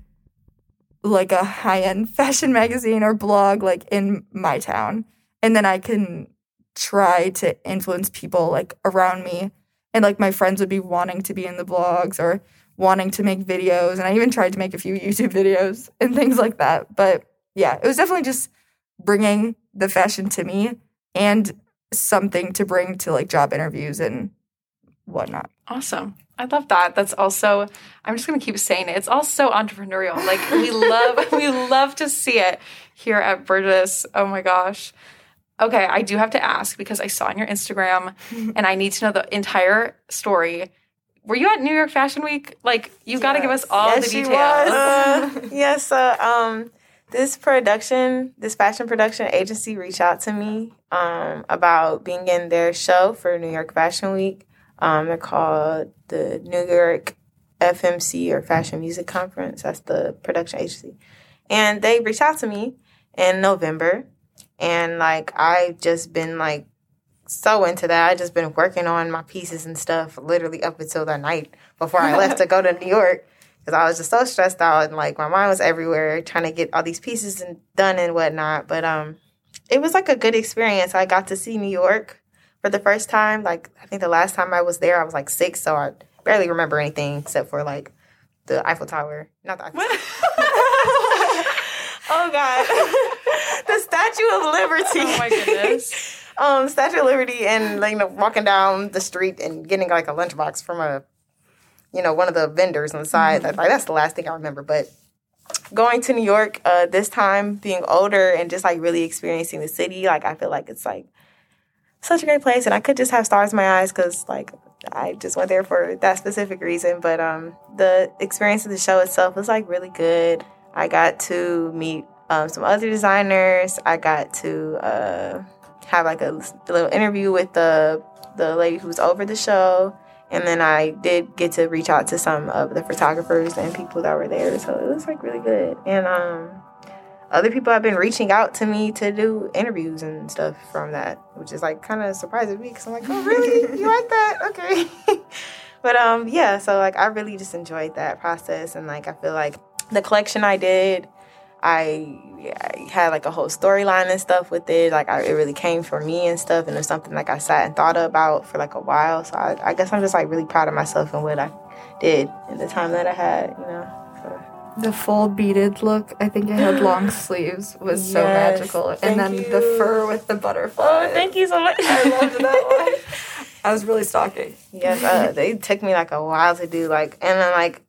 Speaker 5: like a high-end fashion magazine or blog like in my town and then I can try to influence people like around me. And like my friends would be wanting to be in the blogs or wanting to make videos. And I even tried to make a few YouTube videos and things like that. But yeah, it was definitely just bringing the fashion to me and something to bring to like job interviews and whatnot.
Speaker 3: Awesome. I love that. That's also I'm just gonna keep saying it. It's all so entrepreneurial. Like we love we love to see it here at Burgess. Oh my gosh. Okay, I do have to ask because I saw on your Instagram and I need to know the entire story. Were you at New York Fashion Week? Like you gotta give us all
Speaker 4: yes,
Speaker 3: the details.
Speaker 4: Uh, yes, uh, um, this production, this fashion production agency reached out to me um, about being in their show for New York Fashion Week. Um, they're called the New York FMC or Fashion Music Conference. That's the production agency. And they reached out to me in November. And like, I've just been like so into that. I just been working on my pieces and stuff literally up until the night before I left to go to New York because I was just so stressed out and like my mind was everywhere trying to get all these pieces and done and whatnot. But um, it was like a good experience. I got to see New York for the first time. Like I think the last time I was there, I was like six, so I barely remember anything except for like the Eiffel Tower, not the Eiffel. Tower. oh God, the Statue of Liberty.
Speaker 3: Oh my goodness.
Speaker 4: um, Statue of Liberty and like, you know walking down the street and getting like a lunchbox from a, you know, one of the vendors on the side. Like, that's the last thing I remember. But going to New York uh, this time, being older and just like really experiencing the city, like I feel like it's like such a great place, and I could just have stars in my eyes because like I just went there for that specific reason. But um, the experience of the show itself was like really good. I got to meet um, some other designers. I got to uh, have like a, little interview with the the lady who's over the show. And then I did get to reach out to some of the photographers and people that were there. So it was like really good. And um, other people have been reaching out to me to do interviews and stuff from that, which is like kind of surprising me because I'm like, oh, really? you like that? Okay. but um, yeah, so like I really just enjoyed that process. And like I feel like the collection I did, I, I had like a whole storyline and stuff with it. Like I, it really came for me and stuff, and it's something like I sat and thought about for like a while. So I, I guess I'm just like really proud of myself and what I did in the time that I had, you know. So.
Speaker 5: The full beaded look, I think it had long sleeves, was so magical. And then
Speaker 4: you.
Speaker 5: the fur with the butterfly.
Speaker 4: Oh, thank you so much.
Speaker 5: I loved that one. I was really stalking.
Speaker 4: Yes, uh, they took me like a while to do like, and then like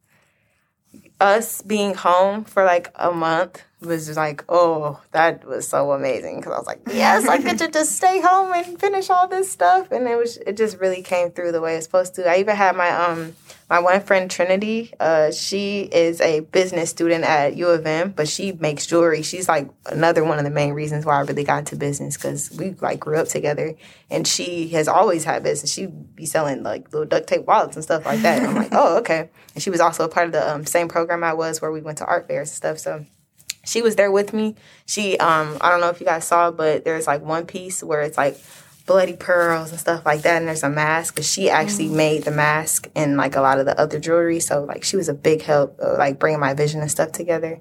Speaker 4: us being home for like a month was just like, oh, that was so amazing because I was like, yes, I get to just stay home and finish all this stuff, and it was it just really came through the way it's supposed to. I even had my um my one friend Trinity. Uh, she is a business student at U of M, but she makes jewelry. She's like another one of the main reasons why I really got into business because we like grew up together, and she has always had business. She'd be selling like little duct tape wallets and stuff like that. And I'm like, oh, okay. And she was also a part of the um, same program I was, where we went to art fairs and stuff. So she was there with me. She, um, I don't know if you guys saw, but there's like one piece where it's like bloody pearls and stuff like that, and there's a mask. But she actually made the mask and like a lot of the other jewelry. So like she was a big help, uh, like bringing my vision and stuff together.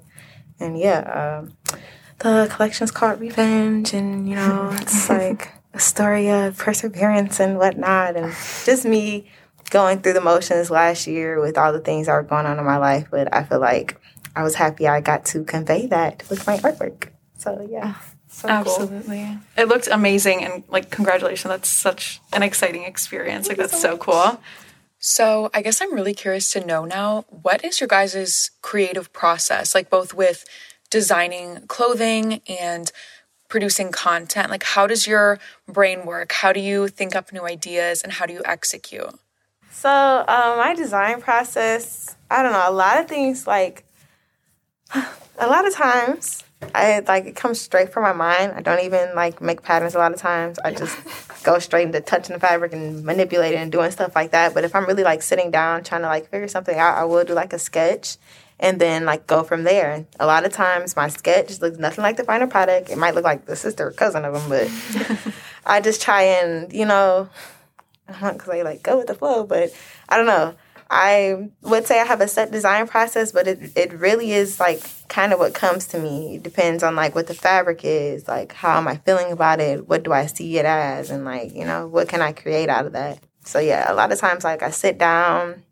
Speaker 4: And yeah, um, the collection's called Revenge, and you know it's like a story of perseverance and whatnot, and just me going through the motions last year with all the things that were going on in my life. But I feel like I was happy I got to convey that with my artwork. So yeah.
Speaker 5: So cool.
Speaker 3: Absolutely. It looked amazing and like congratulations. That's such an exciting experience. Like that's so cool. So, I guess I'm really curious to know now what is your guys' creative process like both with designing clothing and producing content? Like how does your brain work? How do you think up new ideas and how do you execute?
Speaker 4: So um, my design process, I don't know, a lot of things like a lot of times I like it comes straight from my mind. I don't even like make patterns a lot of times. I just go straight into touching the fabric and manipulating and doing stuff like that. But if I'm really like sitting down trying to like figure something out, I will do like a sketch and then like go from there. And A lot of times my sketch looks nothing like the final product. It might look like the sister or cousin of them, but I just try and, you know, I don't because I like go with the flow, but I don't know. I would say I have a set design process, but it it really is like kind of what comes to me. It depends on like what the fabric is, like how am I feeling about it, what do I see it as, and like you know what can I create out of that. So yeah, a lot of times like I sit down,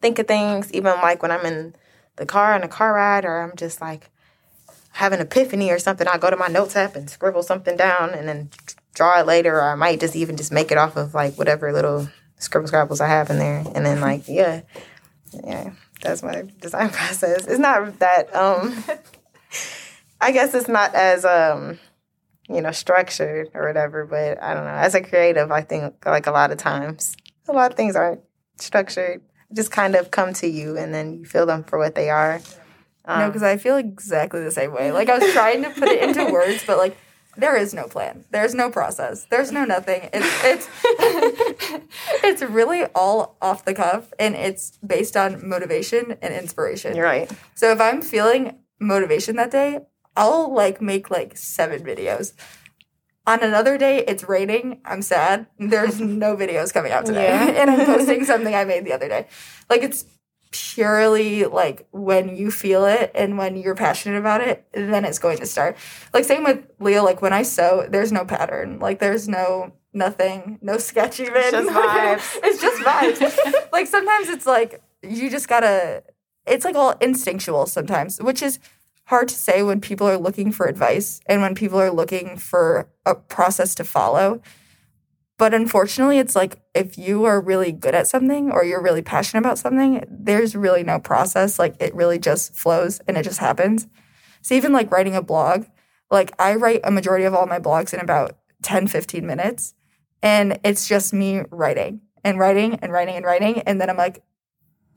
Speaker 4: think of things, even like when I'm in the car on a car ride, or I'm just like have an epiphany or something. I go to my notes app and scribble something down, and then draw it later, or I might just even just make it off of like whatever little scribble scrabbles I have in there, and then like yeah, yeah, that's my design process. It's not that um, I guess it's not as um, you know, structured or whatever, but I don't know. As a creative, I think like a lot of times, a lot of things aren't structured. Just kind of come to you, and then you feel them for what they are. Um,
Speaker 5: no, because I feel exactly the same way. Like I was trying to put it into words, but like there is no plan. There's no process. There's no nothing. It's it's it's really all off the cuff, and it's based on motivation and inspiration.
Speaker 4: You're right.
Speaker 5: So if I'm feeling motivation that day, I'll like make like seven videos. On another day, it's raining. I'm sad. There's no videos coming out today,
Speaker 4: Yeah.
Speaker 5: and I'm posting something I made the other day. Like it's purely like when you feel it and when you're passionate about it, then it's going to start. Like same with Leah. Like when I sew, there's no pattern. Like there's no nothing, no sketch even.
Speaker 4: just vibes.
Speaker 5: it's just vibes. like sometimes it's like you just gotta. It's like all instinctual sometimes, which is hard to say when people are looking for advice and when people are looking for a process to follow. But unfortunately, it's like if you are really good at something or you're really passionate about something, there's really no process. Like it really just flows and it just happens. So even like writing a blog, like I write a majority of all my blogs in about 10, 15 minutes. And it's just me writing and writing and writing and writing. And then I'm like,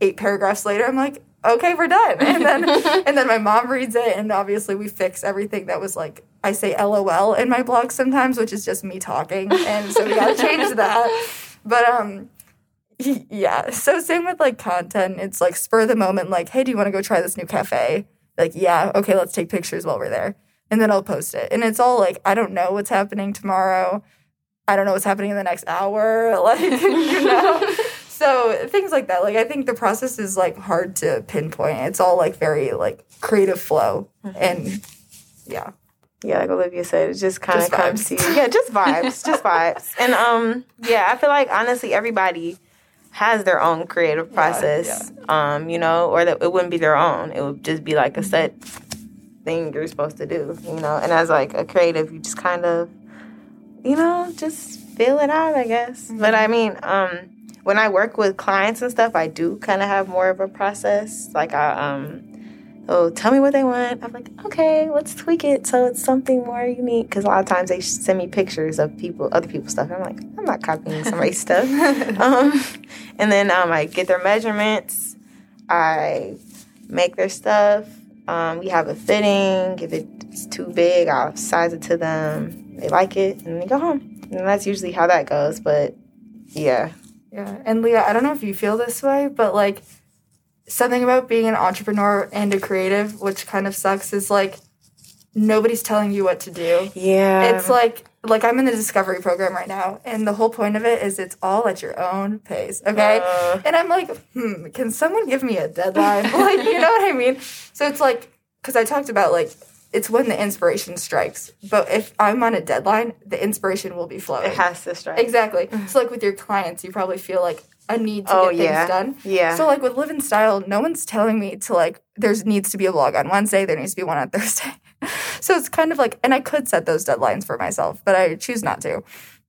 Speaker 5: eight paragraphs later, I'm like, okay, we're done. And then and then my mom reads it, and obviously we fix everything that was like I say LOL in my blog sometimes, which is just me talking, and so we gotta change that. But um, yeah. So same with like content. It's like spur of the moment. Like, hey, do you want to go try this new cafe? Like, yeah, okay, let's take pictures while we're there, and then I'll post it. And it's all like, I don't know what's happening tomorrow. I don't know what's happening in the next hour. Like, you know so things like that like i think the process is like hard to pinpoint it's all like very like creative flow mm-hmm. and yeah
Speaker 4: yeah like olivia said it just kind of comes to you yeah just vibes just vibes and um yeah i feel like honestly everybody has their own creative process yeah, yeah. um you know or that it wouldn't be their own it would just be like a set thing you're supposed to do you know and as like a creative you just kind of you know just feel it out i guess mm-hmm. but i mean um when I work with clients and stuff, I do kind of have more of a process. Like I um oh tell me what they want. I'm like, okay, let's tweak it so it's something more unique. Because a lot of times they send me pictures of people, other people's stuff. I'm like, I'm not copying somebody's stuff. Um, and then um, I get their measurements. I make their stuff. Um, we have a fitting. If it's too big, I'll size it to them. They like it, and they go home. And that's usually how that goes. But yeah,
Speaker 5: yeah. And Leah, I don't know if you feel this way, but like something about being an entrepreneur and a creative, which kind of sucks, is like nobody's telling you what to do.
Speaker 4: Yeah.
Speaker 5: It's like like I'm in the discovery program right now, and the whole point of it is it's all at your own pace. Okay. Uh. And I'm like, hmm, can someone give me a deadline? like, you know what I mean? So it's like because I talked about like it's when the inspiration strikes. But if I'm on a deadline, the inspiration will be flowing.
Speaker 4: It has to strike.
Speaker 5: Exactly. so like with your clients, you probably feel like a need to oh, get yeah. things done.
Speaker 4: Yeah.
Speaker 5: So like with Live in Style, no one's telling me to like there's needs to be a vlog on Wednesday, there needs to be one on Thursday. so it's kind of like and I could set those deadlines for myself, but I choose not to.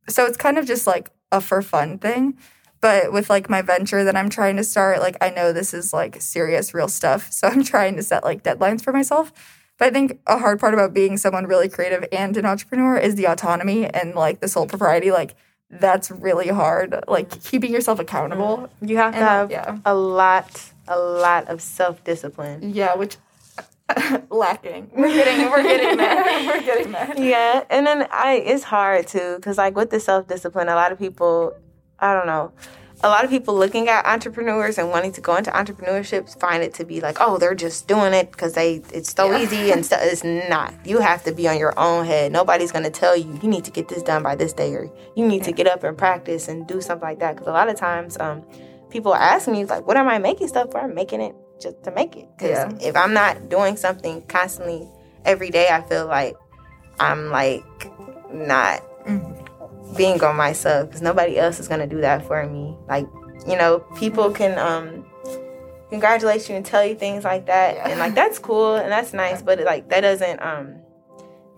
Speaker 5: So it's kind of just like a for fun thing. But with like my venture that I'm trying to start, like I know this is like serious, real stuff. So I'm trying to set like deadlines for myself. But I think a hard part about being someone really creative and an entrepreneur is the autonomy and like the sole propriety. Like that's really hard. Like keeping yourself accountable. Mm.
Speaker 4: You have to have yeah. a lot, a lot of self discipline.
Speaker 5: Yeah, which lacking. We're getting, we're getting there. We're getting there.
Speaker 4: Yeah, and then I, it's hard too, because like with the self discipline, a lot of people, I don't know a lot of people looking at entrepreneurs and wanting to go into entrepreneurship find it to be like, oh, they're just doing it because they it's so yeah. easy and stuff. It's not. You have to be on your own head. Nobody's gonna tell you you need to get this done by this day or you need yeah. to get up and practice and do something like that. Because a lot of times, um, people ask me like, what am I making stuff for? I'm making it just to make it. Because yeah. if I'm not doing something constantly every day, I feel like I'm like not. Mm-hmm being on myself because nobody else is gonna do that for me. Like, you know, people can um congratulate you and tell you things like that, yeah. and like that's cool and that's nice, but it, like that doesn't um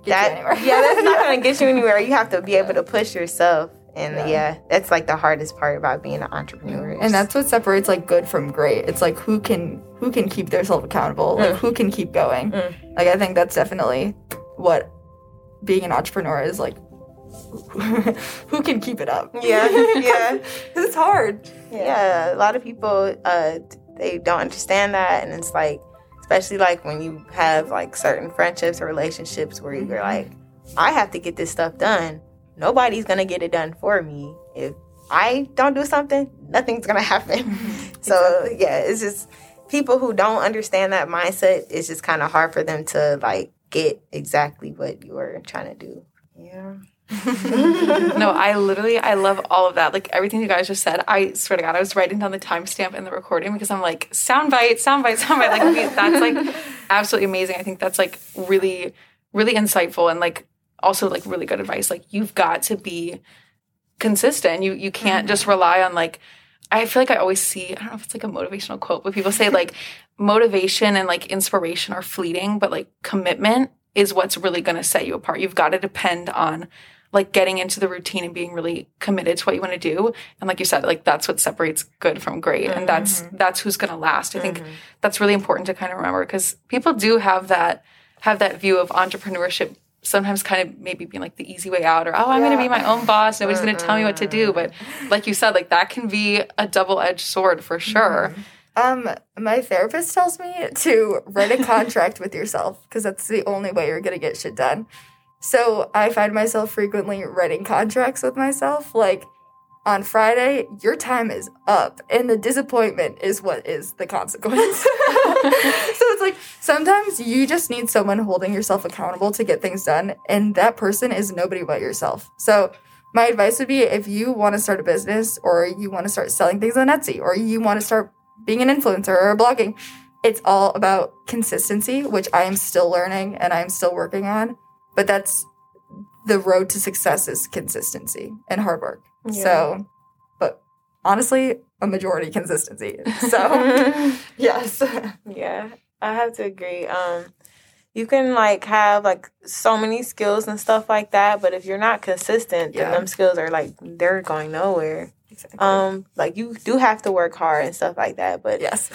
Speaker 5: that
Speaker 4: yeah that's not gonna get you anywhere. You have to be able to push yourself. And yeah. yeah. that's like the hardest part about being an entrepreneur.
Speaker 5: And that's what separates like good from great. It's like who can who can keep themselves accountable, like mm. who can keep going. Mm. Like I think that's definitely what being an entrepreneur is like who can keep it up?
Speaker 4: Yeah, yeah.
Speaker 5: Because it's hard.
Speaker 4: Yeah. yeah. a lot of people uh, they don't understand that, and it's like, especially like when you have like certain friendships or relationships where you're mm-hmm. like, I have to get this stuff done. Nobody's gonna get it done for me. If I don't do something, nothing's gonna happen. So exactly. yeah, it's just people who don't understand that mindset. It's just kind of hard for them to like get exactly what you're trying to do. Yeah.
Speaker 3: no, I literally I love all of that. Like everything you guys just said. I swear to God, I was writing down the timestamp in the recording because I'm like soundbite, soundbite, soundbite. Like that's like absolutely amazing. I think that's like really, really insightful and like also like really good advice. Like you've got to be consistent. You you can't mm-hmm. just rely on like I feel like I always see, I don't know if it's like a motivational quote, but people say like motivation and like inspiration are fleeting, but like commitment is what's really going to set you apart. You've got to depend on like getting into the routine and being really committed to what you want to do. And like you said, like that's what separates good from great. And that's mm-hmm. that's who's gonna last. I think mm-hmm. that's really important to kind of remember because people do have that have that view of entrepreneurship sometimes kind of maybe being like the easy way out or oh i'm going to be my own boss nobody's going to tell me what to do mm-hmm. but like you said like that can be a double-edged sword for sure
Speaker 5: Um, my therapist tells me to write a contract with yourself because that's the only way you're gonna get shit done. So I find myself frequently writing contracts with myself, like on Friday, your time is up, and the disappointment is what is the consequence. so it's like sometimes you just need someone holding yourself accountable to get things done, and that person is nobody but yourself. So my advice would be if you want to start a business or you want to start selling things on Etsy or you want to start being an influencer or blogging, it's all about consistency, which I am still learning and I'm still working on. But that's the road to success is consistency and hard work. So, but honestly, a majority consistency. So, yes.
Speaker 4: Yeah, I have to agree. Um, you can like have like so many skills and stuff like that, but if you're not consistent, then
Speaker 5: Yeah.
Speaker 4: them skills are like they're going nowhere.
Speaker 5: Exactly.
Speaker 4: Um, like you do have to work hard and stuff like that, but
Speaker 5: yes.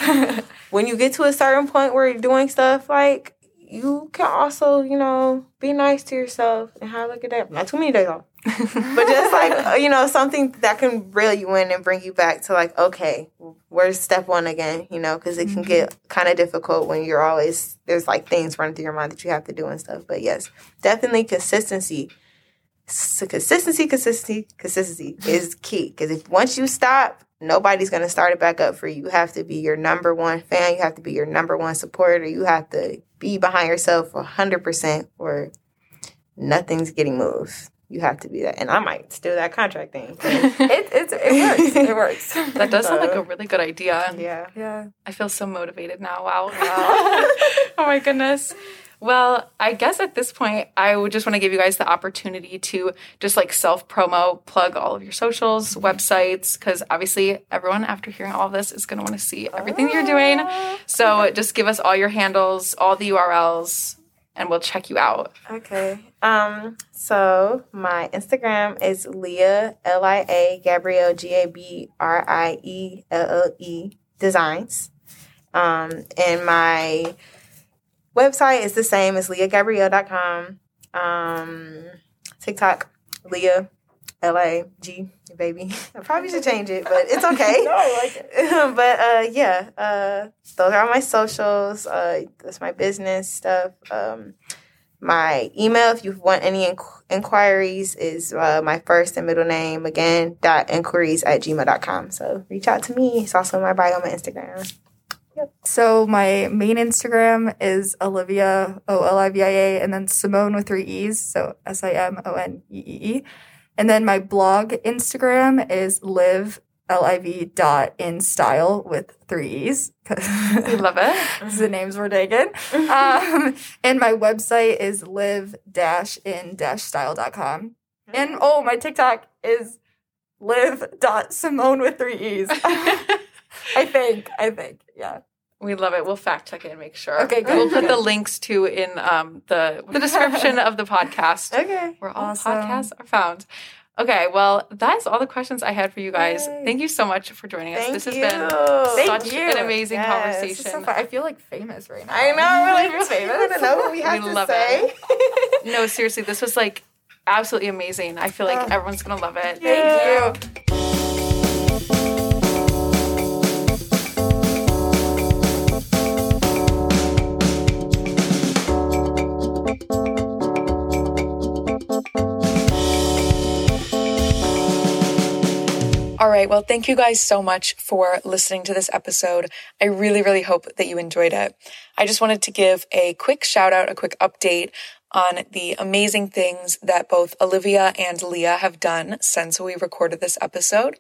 Speaker 4: when you get to a certain point where you're doing stuff like you can also, you know, be nice to yourself and have a good day. Not too many days off. but just like uh, you know something that can reel you in and bring you back to like okay where's step one again? You know because it can get kind of difficult when you're always there's like things running through your mind that you have to do and stuff. But yes definitely consistency. So consistency consistency consistency is key. Because if once you stop nobody's going to start it back up for you. You have to be your number one fan. You have to be your number one supporter. You have to be behind yourself 100% or nothing's getting moved you have to be that and i might steal that contract thing
Speaker 5: it, it, it works. It works.
Speaker 3: that does sound like a really good idea
Speaker 4: yeah
Speaker 5: Yeah.
Speaker 3: I feel so motivated now. Wow. oh my goodness. Well, I guess at this point, I would just want to give you guys the opportunity to just like self promo, plug all of your socials, websites, because obviously everyone after hearing all of this is going to want to see everything that you're doing. So just give us all your handles, all the URLs, and we'll check you out.
Speaker 4: Okay. Um, so my Instagram is Leah L I A Gabrielle G A B R I E L L E Designs. Um, and my website is the same as leahgabrielle.com. Um, TikTok, Leah L A G baby. I probably should change it, but it's okay.
Speaker 5: No, I like it.
Speaker 4: but uh yeah, uh those are all my socials. Uh that's my business stuff. Um my email if you want any inqu- inquiries is uh, my first and middle name again dot inquiries at gmail.com so reach out to me it's also my bio on my instagram
Speaker 5: So my main Instagram is Olivia O L I V I A, and then Simone with three E's, so S I M O N E E E, and then my blog Instagram is live L I V dot in style with three E's.
Speaker 3: We love it.
Speaker 5: the names were taken. Um, and my website is live dash in dash style.com. And oh, my TikTok is live dot Simone with three E's. I think. I think. Yeah.
Speaker 3: We love it. We'll fact check it and make sure.
Speaker 5: Okay, good.
Speaker 3: We'll put the links to in um, the the description of the podcast.
Speaker 4: okay
Speaker 3: where all
Speaker 5: Awesome.
Speaker 3: podcasts are found. Okay, well, that's all the questions I had for you guys.
Speaker 5: Yay.
Speaker 3: Thank you so much for joining us.
Speaker 4: thank
Speaker 3: this has
Speaker 4: you
Speaker 3: been
Speaker 5: Thank
Speaker 3: such
Speaker 5: you.
Speaker 3: an amazing
Speaker 4: Yes,
Speaker 5: This is so
Speaker 3: conversation.
Speaker 5: I feel like famous right now.
Speaker 4: i know we're like
Speaker 5: You're
Speaker 4: famous want to know what we have
Speaker 3: We
Speaker 4: to
Speaker 3: love
Speaker 4: say
Speaker 3: no, seriously, this was like absolutely amazing. I feel like
Speaker 5: Oh.
Speaker 3: everyone's gonna love it.
Speaker 5: Thank you.
Speaker 3: All right. Well, thank you guys so much for listening to this episode. I really, really hope that you enjoyed it. I just wanted to give a quick shout out, a quick update on the amazing things that both Olivia and Leah have done since we recorded this episode.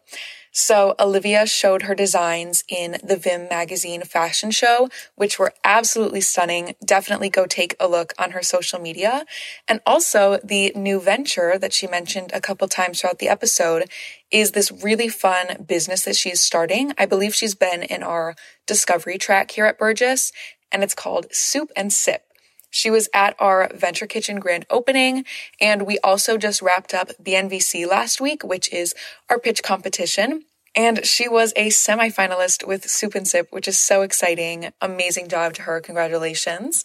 Speaker 3: So Olivia showed her designs in the Vim magazine fashion show, which were absolutely stunning. Definitely go take a look on her social media. And also the new venture that she mentioned a couple times throughout the episode is this really fun business that she's starting. I believe she's been in our discovery track here at Burgess and it's called Soup and Sip. She was at our Venture Kitchen grand opening, and we also just wrapped up BNVC last week, which is our pitch competition. And she was a semifinalist with Soup and Sip, which is so exciting. Amazing job to her. Congratulations.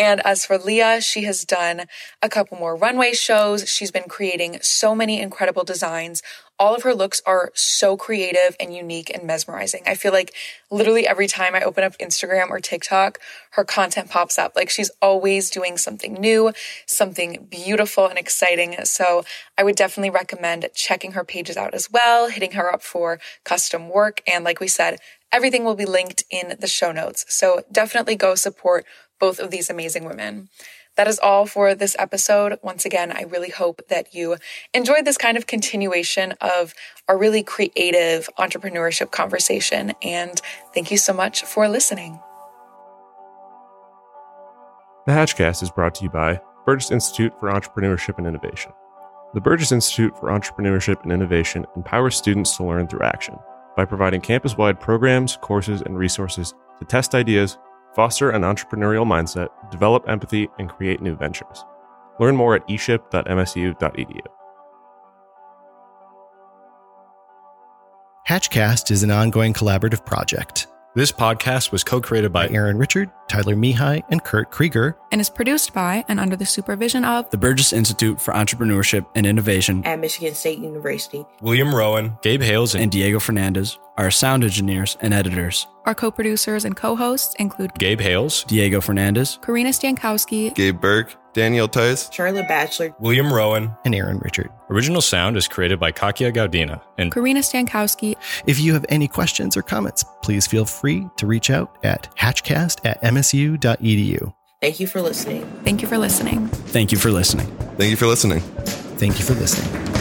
Speaker 3: And as for Leah, she has done a couple more runway shows. She's been creating so many incredible designs. All of her looks are so creative and unique and mesmerizing. I feel like literally every time I open up Instagram or TikTok, her content pops up. Like she's always doing something new, something beautiful and exciting. So I would definitely recommend checking her pages out as well, hitting her up for custom work. And like we said, everything will be linked in the show notes. So definitely go support both of these amazing women. That is all for this episode. Once again, I really hope that you enjoyed this kind of continuation of our really creative entrepreneurship conversation. And thank you so much for listening.
Speaker 6: The Hatchcast is brought to you by Burgess Institute for Entrepreneurship and Innovation. The Burgess Institute for Entrepreneurship and Innovation empowers students to learn through action by providing campus wide programs, courses, and resources to test ideas, foster an entrepreneurial mindset, develop empathy, and create new ventures. Learn more at eship.msu.edu.
Speaker 7: Hatchcast is an ongoing collaborative project.
Speaker 8: This podcast was co created by
Speaker 7: By Aaron Richard, Tyler Mihai, and Kurt Krieger.
Speaker 2: and is produced by and under the supervision of
Speaker 1: The Burgess Institute for Entrepreneurship and Innovation
Speaker 9: at Michigan State University.
Speaker 8: William Rowan, Gabe Hales, and
Speaker 1: and Diego Fernandez, are sound engineers and editors.
Speaker 2: our co-producers and co-hosts include
Speaker 8: Gabe Hales,
Speaker 1: Diego Fernandez,
Speaker 2: Karina Stankowski,
Speaker 10: Gabe Burke, Daniel Tice,
Speaker 9: Charlotte Batchelor,
Speaker 8: William Rowan.
Speaker 7: and Aaron Richard.
Speaker 8: Original sound is created by Kakia Gaudina and
Speaker 2: Karina Stankowski,
Speaker 7: If you have any questions or comments, please feel free to reach out at hatchcast at msu.edu.
Speaker 9: thank you for listening.
Speaker 2: thank you for listening.
Speaker 1: Thank you for listening.
Speaker 10: thank you for listening.
Speaker 7: Thank you for listening.